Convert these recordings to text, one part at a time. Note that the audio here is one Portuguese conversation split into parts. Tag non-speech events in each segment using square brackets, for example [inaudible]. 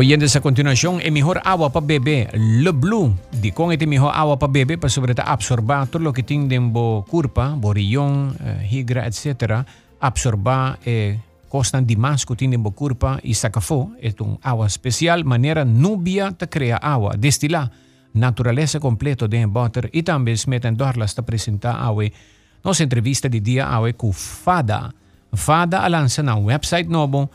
Oyentes, a continuación, el mejor agua para bebé, Le Blue. Di con este mejor agua para bebé, para sobre todo absorbar todo lo que tiene en bo curpa, borillón, eh, higra, etc. Absorbar eh, costan demais que tiene en bo curpa y sacafó. Es un agua especial, manera nubia te crea agua, destilar naturaleza completo de butter y también smeten dorlas te presenta agua. Nos entrevista de dia agua con Fada. Fada lança na website novo,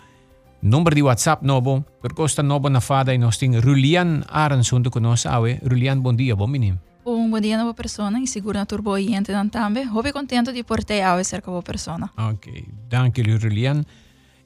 number di WhatsApp novo, percosta novo na Fada e nós tem Rulian Aransunto conosco awe. Rulian, bom dia, bom menino. Un buen día, nueva persona, y seguro na turbo oyente dan tambe. Hobby contento di portare a cerca boa persona. Ok, danke Rulian.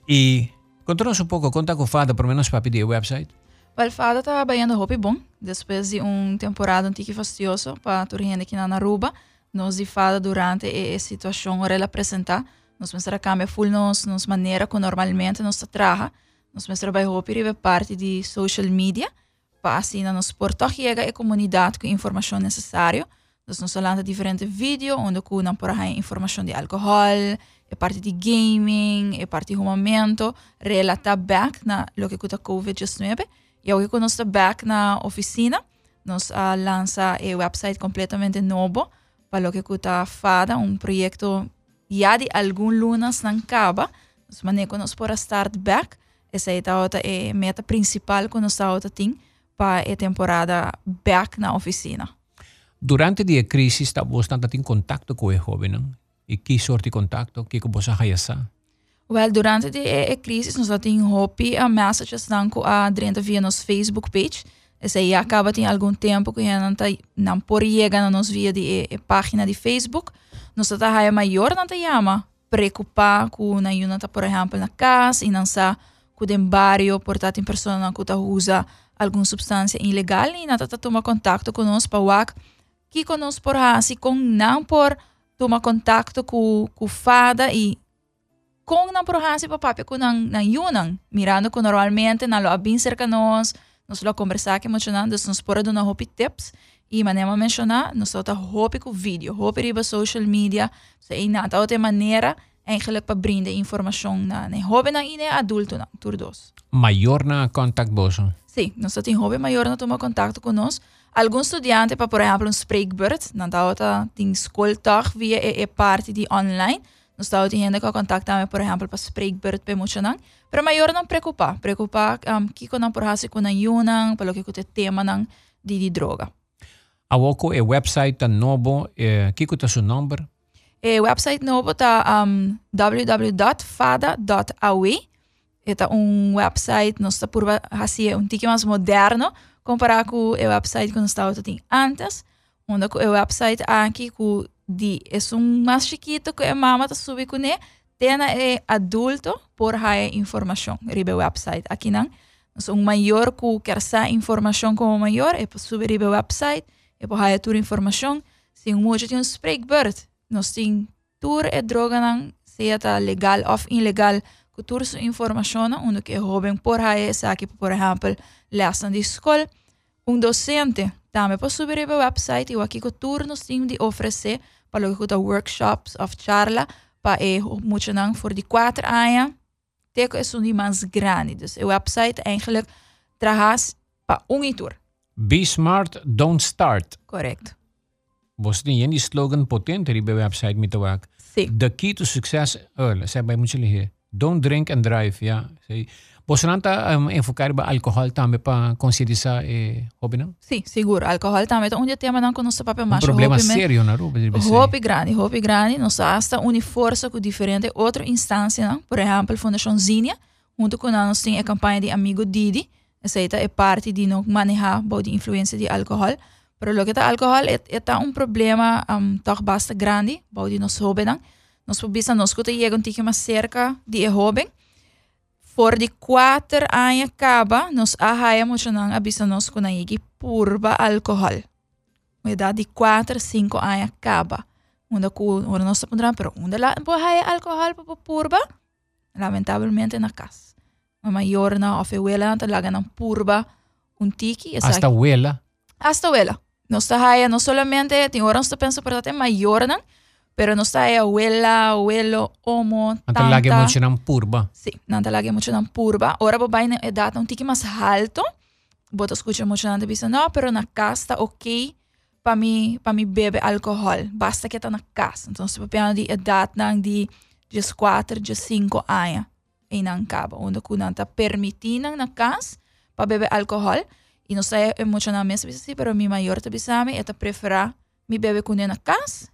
E conta-nos um pouco, conta com Fada, pelo menos para pedir o website. Well, Fada tá trabalhando hobby bom, depois de um temporada um tique fastioso para turrende aqui na Naruba. Nós de Fada durante a situação ora apresentar, nós vamos cambia full nos, nos maneira que normalmente nós trabalha. Nós vamos trabalhar hobby rive parte de social media, para assim nos portar chega a comunidade com informação necessária. Nós nos lança diferentes vídeos onde não por informação de álcool, é parte de gaming, é parte de momento, relata back na lo que cuta COVID-19. E hoje que nós está back na oficina, nós uh, lança o website completamente novo para lo que cuta fada, um projeto já de algum lunas não acaba, nós maneira nós por start back, essa é a meta principal que nós está para a temporada back na oficina. Durante a crise, está você em contato com o jovem, não? E que sorte de contato, que você faz? Well, durante a crise, nós temos hobby a messages danko a dentro via nos Facebook page. Essa aí acaba tem algum tempo que não tá não por chega na nos via de página de Facebook. Nós tá a maior não tá chama preocupar com na yuna tá por exemplo na casa e não sa com dem barrio portar em pessoa que tá usa alguma substância ilegal e não tá toma contato conosco para o que conosco por assim com não por toma contato com com fada e com não por assim para com não não yunang mirando que normalmente não lo abin cerca nós nós lo conversar que mencionando nós por do na hopi tips e manema mencionar nós tá hopi com vídeo hopi riba social media so e na outra maneira eigenlijk para brinde informação na ne jovem na ine adulto na turdos maior na contact boso Sim, nós temos jovem maior na toma contato conosco algum estudante para por exemplo um spreekbeurt na outra tem escoltar via e, e parte de online. Nós estamos tendo que contactar por exemplo para spreekbeurt para emocionar pero maior não preocupar preocupar um, que não por hasi com na yunang para o que o tema nang de, de droga Awoko e website tá novo, eh, que é o seu número? E website novo tá um, www.fada.awe. É um website, nós está por assim, um tique mais moderno, comparado com o website que nós estávamos antes. Onde o website aqui que de é um mais chiquito que a mama tá subindo com ele, tem é adulto por high informação, ribe website. Aqui não, um maior que quer saber informação como maior, é subir ribe website, é para high tour informação. Se um mojo tem um spreekbeurt, nós tem tour e droga não, seja legal ou ilegal, que tour sua informação, onde que jovem por high, sabe por exemplo, lesson de escola, um docente também pode subir ribe website, e aqui que tour nós temos de oferecer para o que workshops of charla, para e muito não for de quatro anos, teco é um mais grande. Dus o website eigenlijk traz para um tour. Be smart, don't start. Correto. Você tem um slogan potente ali website met de wak. Sim. The key to success, olha, sei bem muito ali. Don't drink and drive, ja. Sei. Você não está um, enfocar para álcool também para conscientizar eh, hobby não? Sim, seguro. Álcool também é um tema não que nosso papel mais. Um problema sério na rua. Hobby grande, hobby grande. Nós hasta une força com diferente outra instância, não? Por exemplo, Fundação Zinha, junto com nós tem a campanha de Amigo Didi. Essa é parte de não manejar a influência de álcool. Pero lo que está álcool é, é um problema um, toch bastante grande, para nós jovens. Nós pobisa nós que chega um tique mais cerca de jovem. For de quatro anos acaba, nós arraia muito não abisa nós que na igi purba álcool. A idade de quatro, cinco anos acaba. Onde que onde nós estamos pero onde lá pode arraia álcool para purba? Lamentavelmente na casa. A maior na of abuela na laga na purba um tique. Hasta abuela? Hasta abuela. Nós está não solamente tem horas nós pensa para ter maior não, Pero no está abuela, abuelo, homo, tanta. Anta lagi mo siya ng purba. Sí, nanta lagi mo siya ng purba. Ora babay na edad um tiki mas alto. Bota escucha mo siya nanta bisa, no, pero na casa está ok para mim, para mim beber álcool. Basta que está na casa. Então, se papiano de edad nang de 4, 5 anos. E não acaba. Onde está permitindo na casa para beber álcool. E não sei emocionalmente, assim, pero mi maior te bisame é preferar mi bebe com na casa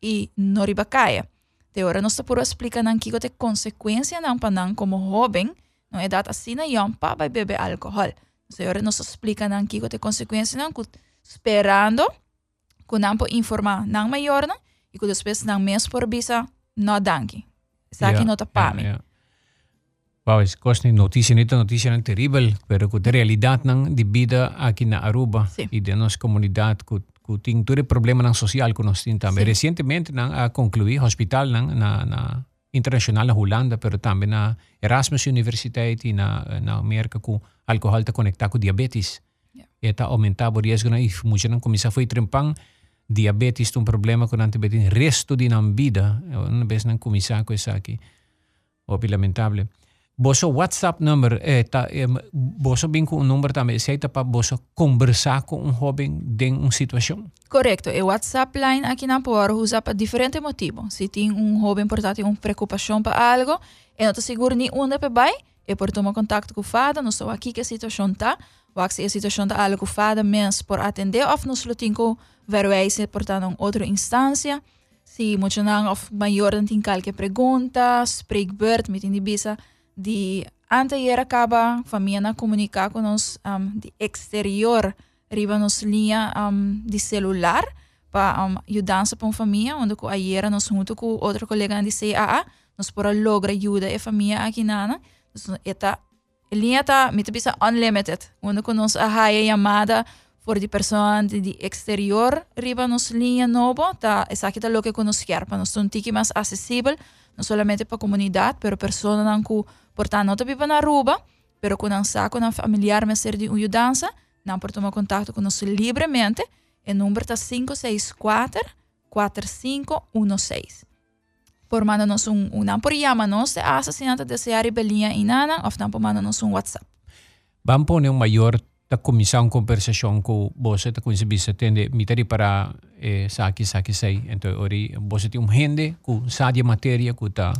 e não riba caia. Te ora não está por explicar não que te consequência não para não como jovem, não é data assim não para vai beber álcool. Te ora não explica não que te consequência não esperando que não por informar não maior não e que depois não mesmo por bisa não danke. Sabe yeah, não para yeah, yeah. Wow, es cosa noticia nito noticia ng terrible, pero ku realidad ng di vida aquí na Aruba sí. y de nos comunidad ku ku ting ture problema ng social ku nos tin también. Sí. Recientemente nang uh, concluí hospital nang na na internacional na Holanda, pero también na Erasmus University na na Amerika ku alcohol ta conecta ku diabetes. Yeah. Eta aumentava o risco na if mucha nang komisa foi trempang diabetes un problema con antibióticos resto di nan vida. Una vez nang komisa ko sa aki. Opi lamentable. Boso WhatsApp number, eh, ta, eh, boso bin com um número também, se para boso conversar com um jovem de uma situação. Correto, o WhatsApp line aqui na Poro usa para diferentes motivos. Se tem um jovem portátil uma preocupação para algo, e não está seguro nem onde para vai, e por tomar contato com o fada, não sou aqui que a situação está, ou se a situação está algo fada mesmo por atender, ou nos lo tenho verwijzen portanto outra instância. Se muito não, of maior tem qualquer pergunta, spreekbeurt met in die bisa, de anteayer acaba família comunicar com nós um, de exterior riba nos linha um, de celular para um, ajudar para a família onde com ayer nós junto com outro colega de CAA nós para logra ajuda a família aqui nana eta linha tá me bisa unlimited. Onde com nós a chamada por de pessoa de exterior riba nos linha novo tá tá lo que nós para nós um tique mais acessível não somente para a comunidade, pero pessoas não que, portanto, não vive na Aruba, pero com um saco na familiar me ser de mudança, não por tomar contato conosco livremente, o número está 564 4516. Por manda-nos um, um não por chama-nos se assassinato de Seari Belinha Inana, ou não por manda-nos um WhatsApp. Vamos pôr um maior comissão conversação com você tá com esse bisa tende mitari para eh, saki saki sei. Então ori você tem um rende com sadia matéria com tá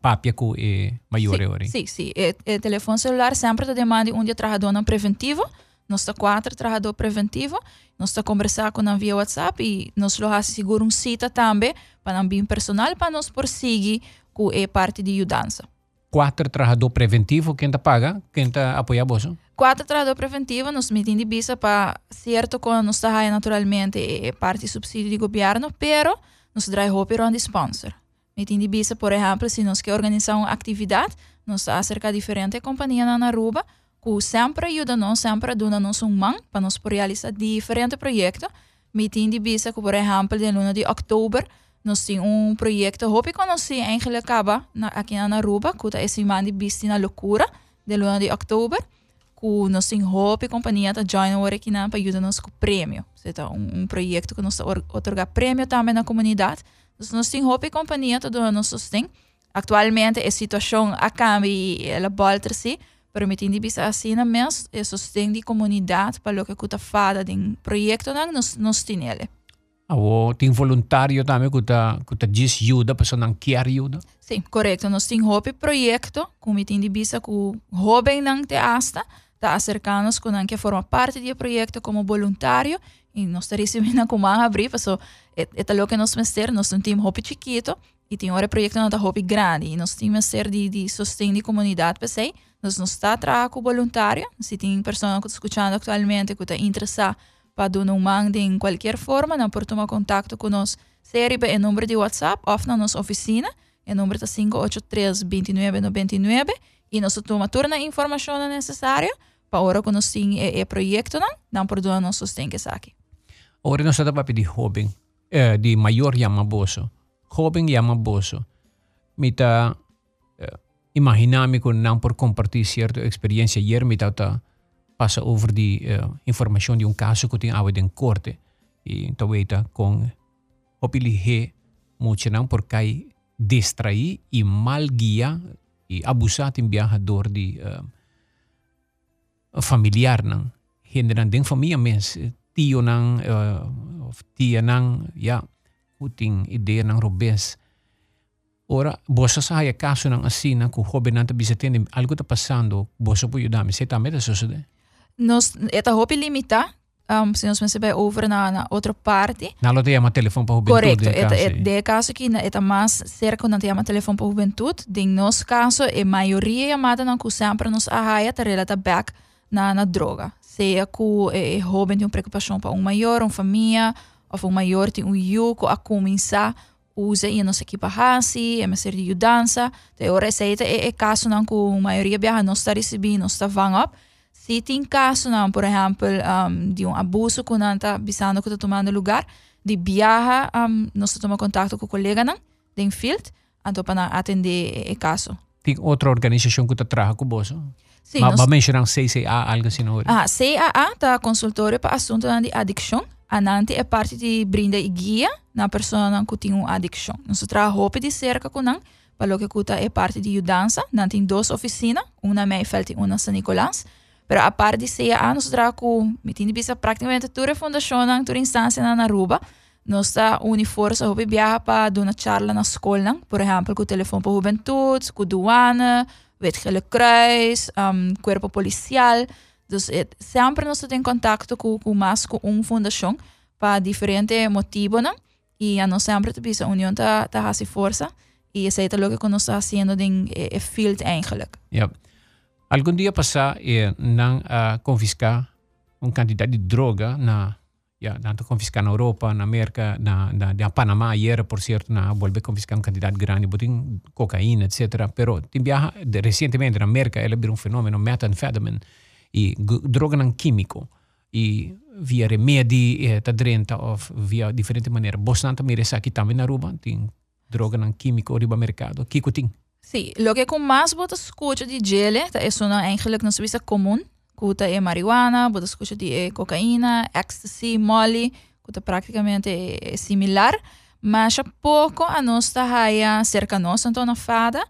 papia com eh, maior ori. sim sim e, e telefone celular sempre te demanda um dia trabalhador não preventivo. Nós está quatro trabalhador preventivo. Nós está conversar com via WhatsApp e nós lo seguro um cita também para não bem personal para nós prosseguir com a parte de mudança quatro trabalhador preventivo quem tá paga quem tá apoia você Quatro trabalhador preventivo nos meeting de bisa para certo quando nos está naturalmente é parte subsídio de governo, pero nos dá roupa um sponsor. Meeting de bisa, por exemplo, se nós quer organizar uma atividade, nos acerca diferente companhia na Aruba, que sempre ajuda nós, sempre dá nos um mão para nós realizar diferente projetos. Meeting de bisa, que por exemplo, de luna de outubro, nós temos um projeto, hoop que nós eigenlijk acaba aqui na Aruba, que é esse man de bisa na loucura, de luna de outubro com nosso Hope e companhia está join aqui na para ajudar nos com prêmio. Então, um, um projeto que nós otorga prêmio também na comunidade. Então, nosso Hope e companhia está dando nos sustém. Atualmente, a situação a cambia ela volta se permitindo bisa assim mesmo e sustém de comunidade para o que está fada de um projeto não nos nos tem Ah, tem voluntário também que está que ajuda, pessoa não quer ajuda? Sim, correto. Nós temos um projeto, como tem de bisa que jovem não te está acercando-nos com que forma parte do projeto como voluntário e nós recebendo como abrir, porque é, o que nós mestre, nós temos um hobby chiquito e tem um projeto não tá hobby grande e nós temos ser de, de sustento de comunidade, pensei, nós não está trabalhando com voluntário, se tem pessoa que está escutando atualmente que está interessada para dar um mande em qualquer forma, não por tomar contato conosco, seja é número de WhatsApp ou na nossa oficina, o número está 583 2999 e nós toma toda a informação necessária para ora quando sim é, é projeto não não por doar nós sustém que aqui ora nós está para de jovem eh, de maior yamaboso. Jovem yamaboso. Mita eh, imaginami con não por compartir certa experiência mita ta passa over die uh, um caso que tem awe den corte e então weta com opili he Moet não por cai distrair e mal guia e abusar em viajador de uh, familiar não. Hindi nang ding família mes tio nang uh, of tia nang ya kuting ideia nang robes. Ora, bosa sa haya kaso ng asina ku hobe nanta bisatin algo ta passando, bosa po yudami. Tama ita susude? Nos, hopi limita, um, se nós pensamos over na, na outra parte. Na lo te llama telefone para juventude. Correcto, eta, et, de caso que eta mais cerca quando te llama telefone para juventude, de nosso caso, a maioria chamada não que sempre nos arraia te relata back na, na droga. Seja que eh, jovem tem uma preocupação para um maior, uma família, ou um maior tem um yuko a começar usa e nossa equipa hasi, é ser de mudança. Então, ora, esse é, é caso não que a maioria viaja não está recebendo, não está vang up. Se tem caso não, por exemplo, um, de um abuso que não está visando que está tomando lugar, de viaja, um, nós tomamos contato com o colega não, de field, então para atender o caso. Tem outra organização que está trabalhando com você? Sim, Ma, nós... mencionar CCA, algo assim, não? Ah, CAA está consultório para assunto de adicção. A Nanti é parte de brinda e guia na pessoa que tem uma adicção. Nós trabalhamos de cerca com não, para o que é parte de mudança. Nós tem duas oficinas, uma na Meifeld e uma na São Nicolás. Pero a parte de CAA, nós trabalhamos, me tem de praticamente toda a fundação, toda a instância na Aruba. Nós está uniforme, a viajar para dar uma charla na escola, por exemplo, com o telefone para a juventude, com a douane, Wetgele Kruis, um, Corpo Policial. Dus het, sempre nós temos contato com, com mais com uma fundação para diferentes motivos, né? E a nós sempre temos a união tá tá fazendo força e esse é o que nós estamos fazendo em é field eigenlijk. Ja. Algum dia passar e não uh, confiscar um quantidade de droga na ja, tanto confiscar na Europa, na América, na, na, na Panamá ayer, por cierto, na volver a confiscar uma quantidade grande, botin cocaína, etc. Pero tem viaja, de, na América, ela virou um fenômeno, metanfetamine, e droga não químico, e via remédio, eh, drenta, via diferente maneira. Bastante me resa aqui também na Aruba, tem droga não químico, riba mercado. Kiko tem? Sim, o que com mais você escuta de gele, é isso não, eigenlijk não se comum, Kuta é marihuana, pode escutar de é cocaína, ecstasy, molly, kuta praticamente é, similar, mas a pouco a nossa raia cerca nós, então na fada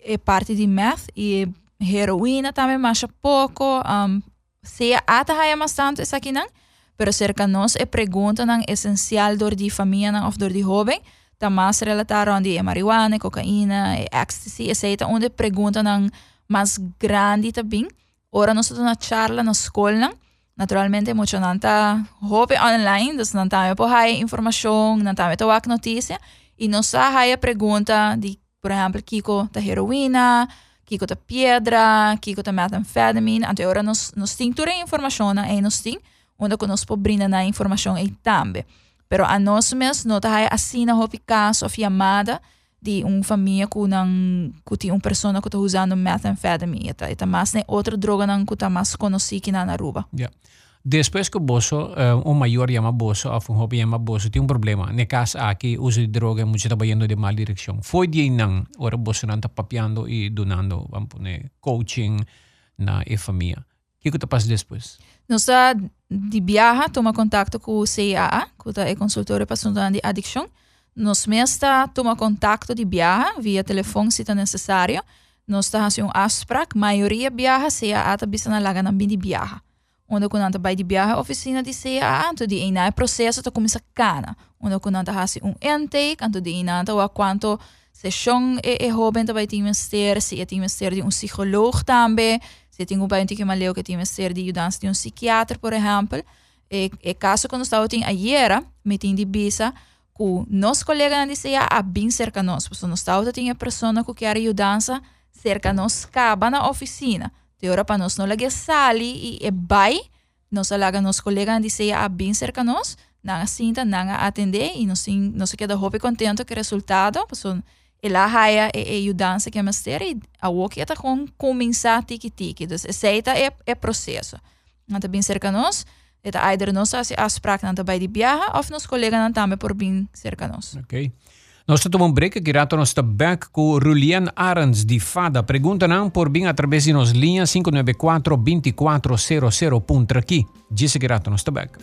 é parte de meth e heroína também, mas a pouco um, se a raia bastante isso aqui não, pero cerca nós é pergunta não essencial dor de família não, ou dor de jovem, mais relatado onde é marihuana, cocaína, ecstasy, etc. Onde pergunta não mais grande também, Ora nós estamos na charla na escola, naturalmente emocionante, hope online, dus não tamo por aí informação, não tamo por notícia, e nós aí pergunta de, por exemplo, Kiko da heroína, Kiko da pedra, Kiko da methamphetamine, então agora nós nós temos toda a informação e nós temos podemos brindar na informação e também. Pero a nós mesmos, nós tá assim na hope caso, chamada, de uma família com não que tem uma pessoa que está usando methamphetamine eta eta mais né outra droga não que está mais conhecida na Aruba. Yeah. Depois que o bolso, uh, um maior chama bolso, ou um hobby chama bolso, tem um problema. No caso aqui, uso de droga é muito trabalhando de mal direção. Foi de não, ora bolso não está papiando e donando, vamos pôr, coaching na e família. O que está passando depois? Nós de viaja, toma contato com o CAA, que é consultora para de adicção. Nos mesta toma contacto de viaja via telefone se é necessário. Nós estamos um afspraak, maioria viaja se a ata bisa na laga na bindi viaja. Onde quando anta vai de viaja oficina de se a anto de ina processo to começa cana. Onde quando anta hasi um intake, anto de ina anta wa quanto sessão e e hoben vai ter mister, se é mister de um psicólogo também, se tem um paciente que maleu que tem mister de ajudança de um psiquiatra, por exemplo. E, e caso quando estava tem ayer, me tem de bisa, que nos colegas dizia a bem cerca nós, porque nós estava tinha pessoa que quer ajudança cerca nós caba na oficina. De hora para nós não laga sali e é vai, nós laga nos colegas dizia a bem cerca nós, não sinta, não atender e nós nós queda hope contento com o resultado, porque ela raia é ajudança que é ter e a o que está com começar tiki tiki, então esse é é processo. Não bem cerca nós Eta either nos as afspraak na bij die viaja of nos colega na tame por bin cerca nos. Ok. Nós estamos um break aqui rato nós back com Julian Arens de Fada. Pergunta não por bem através de nos linha 594 2400 ponto aqui. Disse que rato nós back.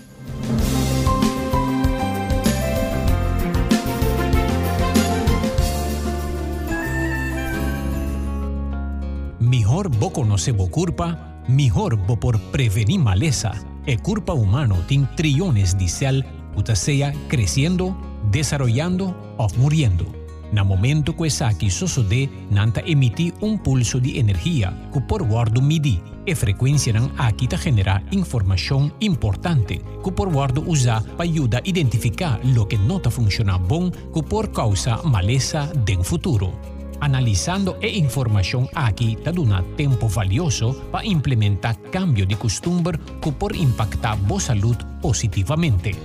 Bo conoce bo culpa, mejor bo por prevenir maleza. E culpa humano tiene trillones de uta sea creciendo, desarrollando o muriendo. Na momento que esa aqui de nanta emiti un pulso de energia que por guardo midi e frequência nan aqui ta genera informação importante que por guardo usa para ajudar a identificar lo que não ta funciona bom que por causa maleza den futuro. Analizando e informação aqui ta duna tempo valioso para implementar cambio de costumbre que por impactar boa saúde positivamente.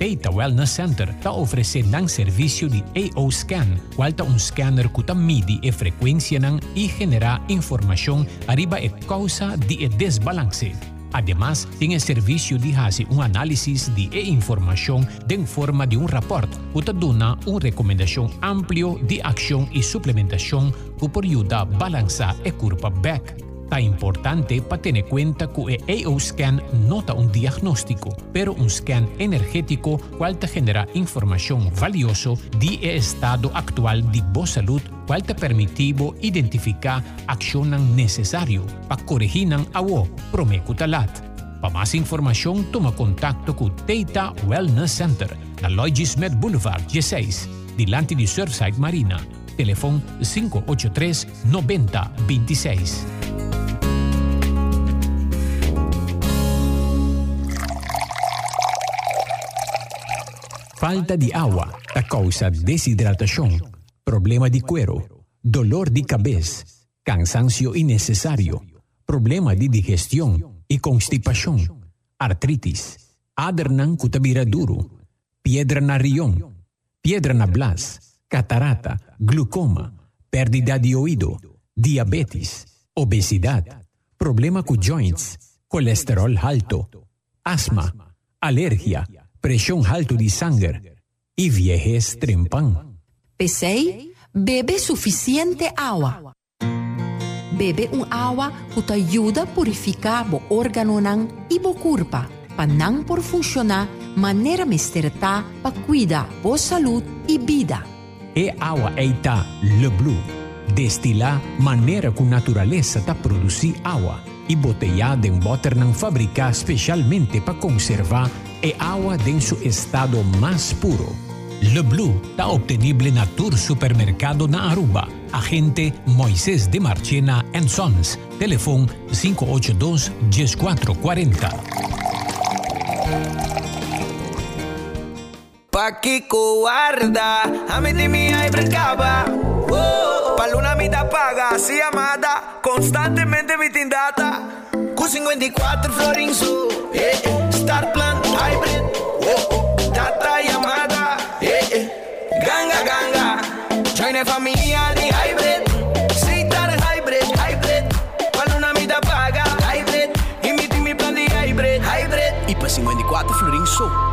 Data Wellness Center ta ofrece ng servicio de AO Scan, cual ta un scanner que ta midi e frecuencia ng y genera información arriba e causa de e desbalance. Además, tiene servicio de hacer un análisis de e información en forma de un rapport que te dona una recomendación amplio de acción y suplementación que por ayuda a balancear e curva back. Tá importante para tener cuenta que el AO scan nota un diagnóstico, pero un scan energético cual te genera información valiosa de estado actual de voz salud cual te permite identificar acciones necesarias para corregir a o promecutalat. Para más información, toma contacto con Data Wellness Center, la Logis Med Boulevard 16, delante de Surfside Marina. Teléfono 583 90 26. Falta de agua da causa desidratación, problema de cuero, dolor de cabeza, cansancio innecesario, problema de digestión y constipación, artritis, adernan cutabiraduro, piedra na rión, piedra na blas, catarata, glaucoma, pérdida de oído, diabetes, obesidad, problema con joints, colesterol alto, asma, alergia, presión alto de sangre y viejes trempán. P6. Bebe suficiente agua. Bebe un agua que te ayuda a purificar bo órgano nan y bo curpa, pa nan por funcionar manera mesterta pa cuida bo salud y vida. E agua eita le blue. Destila manera con naturaleza ta agua y botellada en water nan fabrica especialmente para conservar e agua en su estado más puro le Blue está obtenible na Tour Supermercado na Aruba. Agente Moisés de Marchena Sons. Teléfono 582-1440. Pa' que guarda, a mí mi hay brincaba. Pa' luna mi paga, así amada, constantemente mi tindata. Q54 Florinzo, eh, eh. Star Hybrid, eh, join the familia de Hybrid, Citar Hybrid, Hybrid, para una vida paga, Hybrid, imite mi plan de Hybrid, Hybrid, para 54 Florinho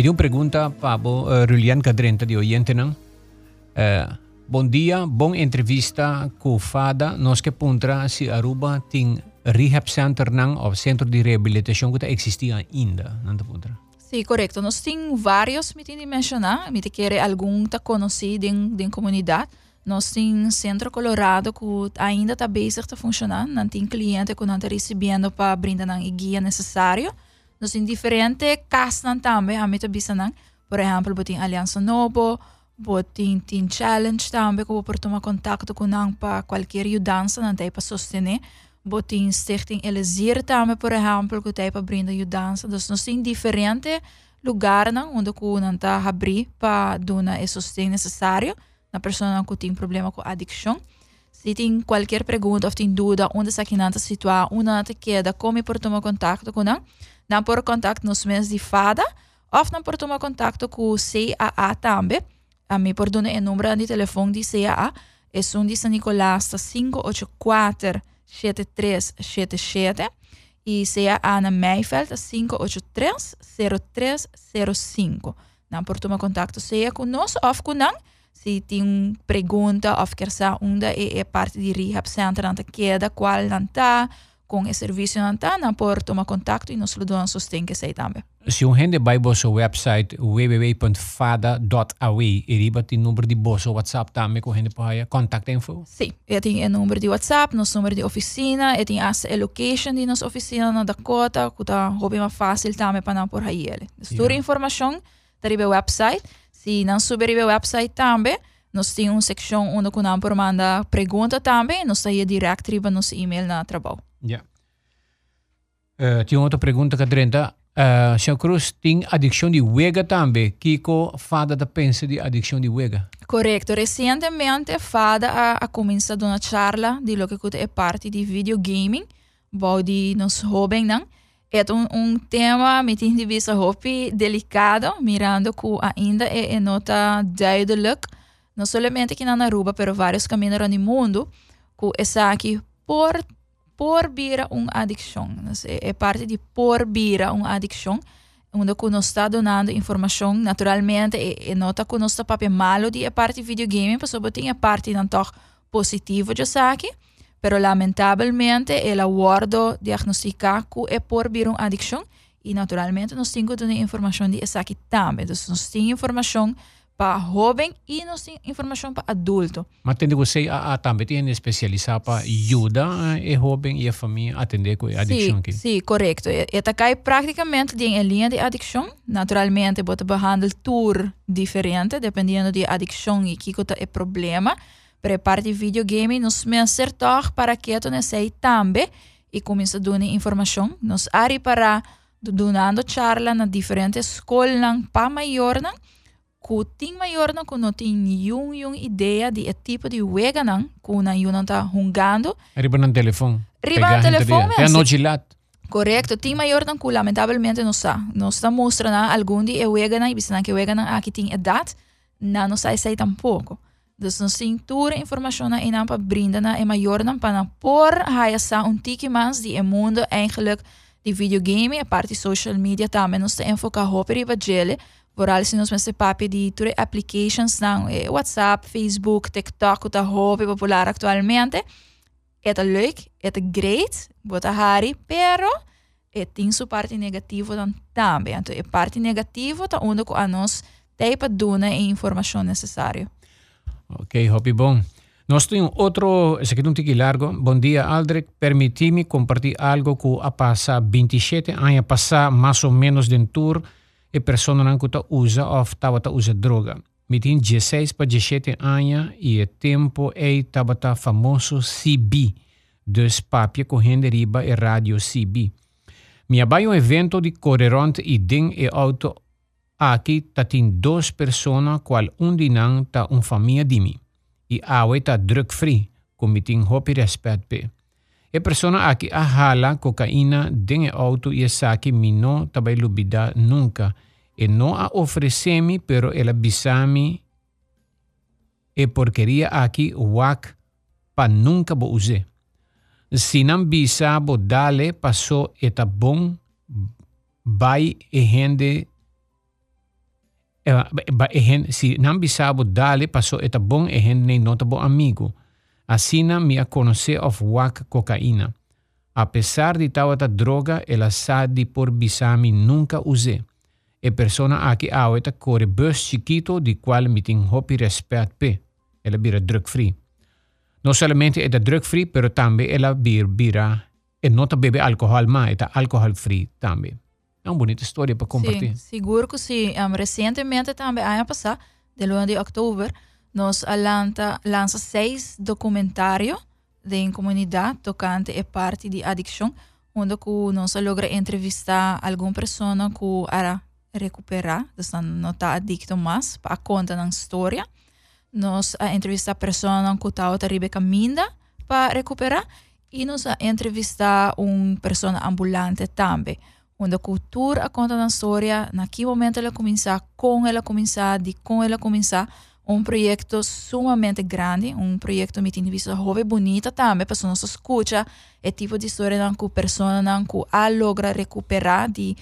me dio una pregunta Pablo uh, Julian Cadrenta de oyente não? Uh, bom dia, bom entrevista com Fada. Nós que puntra si Aruba tem rehab center não, ou centro de reabilitação que existia ainda, não puntra? Sim, correto. Nós temos vários, me tem de mencionar, me te quer algum tá conhecido em, em comunidade. Nós temos Centro Colorado que ainda está bem está funcionando. Não tem cliente que não está recebendo para brindar a guia necessário. Nos in diferente casas também, a meta bisanang. Por exemplo, botin Aliança Novo, botin tin challenge também, que por tomar contato com nang para qualquer ajudança, não tem para sostener. Botin Stichting Elizir também, por exemplo, que tem para brindar ajudança. Então, nós temos diferente lugares onde que não está abrir para dar o sustento necessário na pessoa que tem problema com adicção. Se tem qualquer pergunta ou tem dúvida onde aqui na situação, onde queda, como por tomar contato com nós, dan por contact nos mens die fada Of dan por tomar contato com CAA também. A mim por donar o número de telefone de CAA. É um de San Nicolás 584 7377 e CAA na Meiveld 583 0305. Dan por tomar contato seja conosco of com não. Se tem pergunta of quer saber onde é, é parte de rehab center, não queda, qual não está, com o serviço não está, não por tomar contato e nos lo dão sustento que sei também. Se um gente vai para o website www.fada.awe e riba tem número de bolso WhatsApp também com gente para contato info? Sim, eu tenho o número de WhatsApp, nosso número de oficina, eu tenho a location de nossa oficina na Dakota, que está mais fácil também para não por aí. Toda yeah. informação está no website. Se não subir o website também, nós temos uma secção onde o por manda pergunta também, nós saímos direto riba nosso e-mail na trabalho. Yeah. Uh, tinha outra pergunta, Cadrenta. Uh, Sr. Cruz tem adicção de wega também. Kiko fada da pensa de adicção de wega? Correto. Recentemente, fada a, a começado uma charla de lo que é parte de videogaming, bom de nos jovens, não? É um, um tema, me tem de vista hopi delicado, mirando que ainda é, é nota duidelijk, não somente aqui na Aruba, mas vários caminhos no mundo, que essa aqui por por vira uma adicção. É parte de por vira uma adicção, onde que nós está donando informação, naturalmente, e, nota que nós está papel malo de a parte de videogame, mas tem a parte não positivo de aqui, pero lamentavelmente el aguardo diagnosticar que é por vir uma adicção e naturalmente nós temos ter informação de essa aqui também. Então, nós temos informação para jovem e nós temos informação para adulto. Mas tem você a, a também tem especializado para ajudar a jovem e a família a atender com a adicção aqui. Sim, correto. E está cai praticamente em linha de adicção. Naturalmente, você behandla tour diferente, dependendo de adicção e que é problema. De videogame, me acertar para que tu sei também e começa a dar informação. Nós ari para donando charla na diferentes escolas para maior que tem maior não que não tem nenhuma ideia de tipo de wega não que não não está jogando. Riba no telefone. Riba no telefone. É no gilat. Correto, tem maior não que lamentavelmente não está. Não está mostrando algum dia wega não e bisa que wega não aqui tem idade, não não sai sai tampouco. Dus een cintura informatie in een paar brinda na e maior na para por haia um tiki mans die e mundo eigenlijk die videogame a parte social media também nos te enfoca hoper e vagele vooral se nos messe papi di ture applications na e WhatsApp, Facebook, TikTok tá hope popular atualmente. É tá leuk, é tá great, bota hari, pero é tem sua parte negativa também. Então, a parte negativa tá onde a nós tem para dar informação necessária. Ok, Hopi bom. Nós temos outro, esse aqui é um tique largo. Bom dia, Aldrich. Permiti-me compartilhar algo que a passar 27 anos, passar mais ou menos dentro tour e pessoa não usa ou estava usa droga. Me tem 16 para 17 anos e o tempo é estava famoso CB, dos papia correndo riba e rádio CB. Me abai um evento de correrante e ding e auto Pessoas, qual um de não tá uma família de mim. E awe tá drug free, tem hopi respeito pe. E pessoa aqui a hala cocaína dentro auto e saque mi não tabai lubida nunca. E não a oferecemi, pero ela bisami e porqueria aqui wak pa nunca bo use. Se não bisa bo dale passou eta bom, vai e rende ehen, si não bisabo dali passou eta bom ehen nem notabo amigo. Assina me a conhecer of wak cocaína. Apesar de tal esta droga, ela sabe por bisami nunca usei. E persona aqui a eta corre bus chiquito de qual me tem hopi respeito pe. Ela bira drug free. Não somente é drug free, pero também ela bir bira e nota bebe alcohol ma, eta alcohol free também. É uma bonita história para compartilhar. Sim, seguro que sim. Um, recentemente também, ano passado, de 1 de outubro, nós lança, lança seis documentários de comunidade tocante e parte de adicção, onde nós logra entrevistar alguma pessoa que era recuperar, então não está adicto mais, para contar uma história. Nós entrevistar pessoas que estão a caminho para recuperar e nós entrevistar uma pessoa ambulante também onde a cultura conta na história, na que momento ela começar, como ela começar, de como ela começar, um projeto sumamente grande, um projeto me tem visto jovem bonita também, nossa escuta, é tipo de história que a pessoa que a logra recuperar de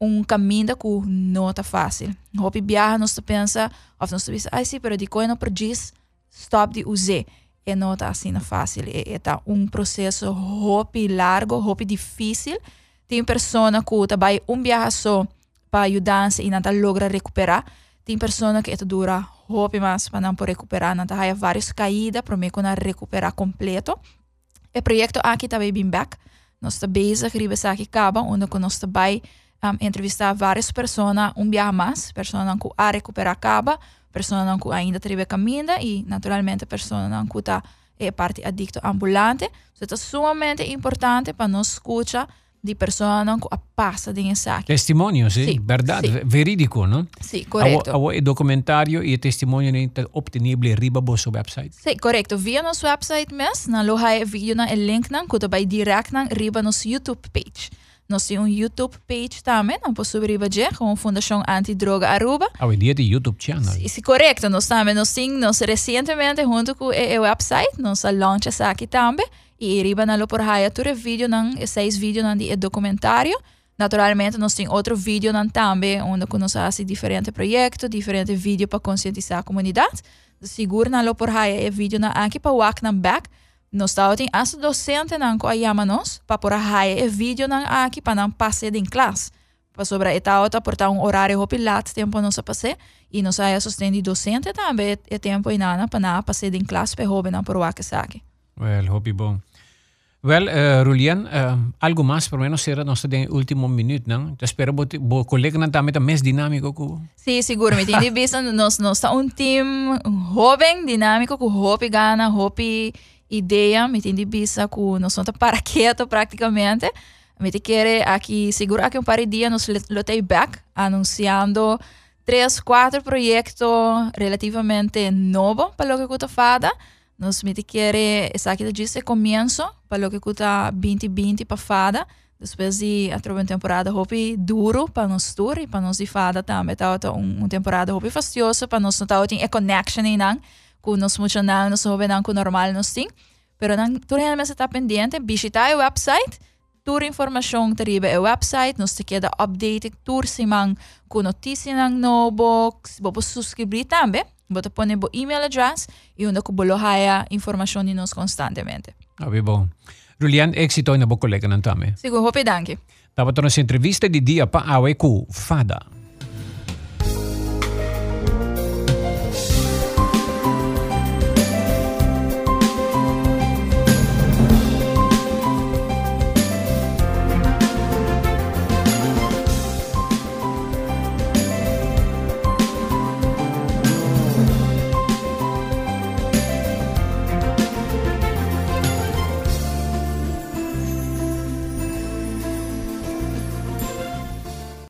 um caminho que não está fácil. Hopi viaja, nós pensa, ou nós pensa, ai sim, pero de coisa não produz, stop de usar. E não está assim fácil, é, é tá um processo hopi largo, hopi difícil. Tem pessoa que trabalha um viagem só para ajudar e não logra recuperar. Tem pessoa que dura hopi mais para não recuperar, não tá várias caídas, para não recuperar completo. O projeto aqui também bem back. Nós estamos bezig, riba aqui acaba, onde nós estamos um, entrevistar várias pessoas, um dia mais, pessoas que a recuperar acaba, pessoas que ainda teve caminho e, naturalmente, pessoas que está é parte adicto ambulante. Isso é sumamente importante para nós escutar de pessoas que passa de saque. Testemunho, sim, sí, verdade, sí. verídico? Sim, sí, correto. O documentário e testemunho está obtenível riba nosso website. Sim, sí, correto. Via nosso website mesmo, na loja vídeo na link na, que vai direto na riba nosso YouTube page. Nós temos um YouTube page também, não posso subscrever com a Fundação Antidroga Aruba. Ah, o dia de YouTube channel. Sim, sim, correto. Nós também, nós temos, nós recentemente, junto com o website, nós lançamos aqui também. E riba na por haya ture vídeo nan seis vídeo nan de documentário. Naturalmente, nós temos outro vídeo nan também, onde nós fazemos diferentes projetos, diferentes vídeos para conscientizar a comunidade. Seguro na por haya é vídeo na aqui para walk nan back. Nós estamos as docente nan ko ayama nos para por haya é vídeo nan aqui para não passar em classe. Para sobre eta outra portar um horário hopi lat tempo nós passar e nós aí sustendo docente também é tempo inana para não passar em classe para hobe nan por walk aqui. Well, hopi bom. Well, uh, Rulian, uh, algo mais por menos será nosso de último minuto, não? Te espero bo, bo colega não também tá mais dinâmico que Sim, seguro, me tem visto nós nós tá um time jovem dinâmico com hope gana, hope ideia, me tem visto que nós somos para [laughs] quieto praticamente. Me te quer aqui seguro aqui um par de dias nós lotei back anunciando três, quatro projetos relativamente novos para o que eu tô fazendo. Nós me quer essa aqui disse começo para o que custa 2020 para fada. Depois de a uma temporada hopi duro para nós tour e para nós fada também. Tá um, uma temporada hopi fastiosa para nós não tá tem a connection em não com nós muito não nós hopi não com normal nós tem. Pero não tu realmente está pendente visitar o website tour informação teribe o website nós te queda update tour simang com notícia nang novo, vou subscrever também. Bota pone bo email address e onde ko bolo de nós constantemente. Ah, bom. Julian, éxito na bo colega não tame. Sigur. Tava to nas entrevista di dia pa awe ku fada.